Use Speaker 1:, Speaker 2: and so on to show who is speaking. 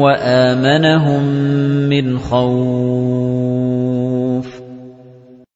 Speaker 1: وَآمَنَهُم مِّنْ خَوْفٍ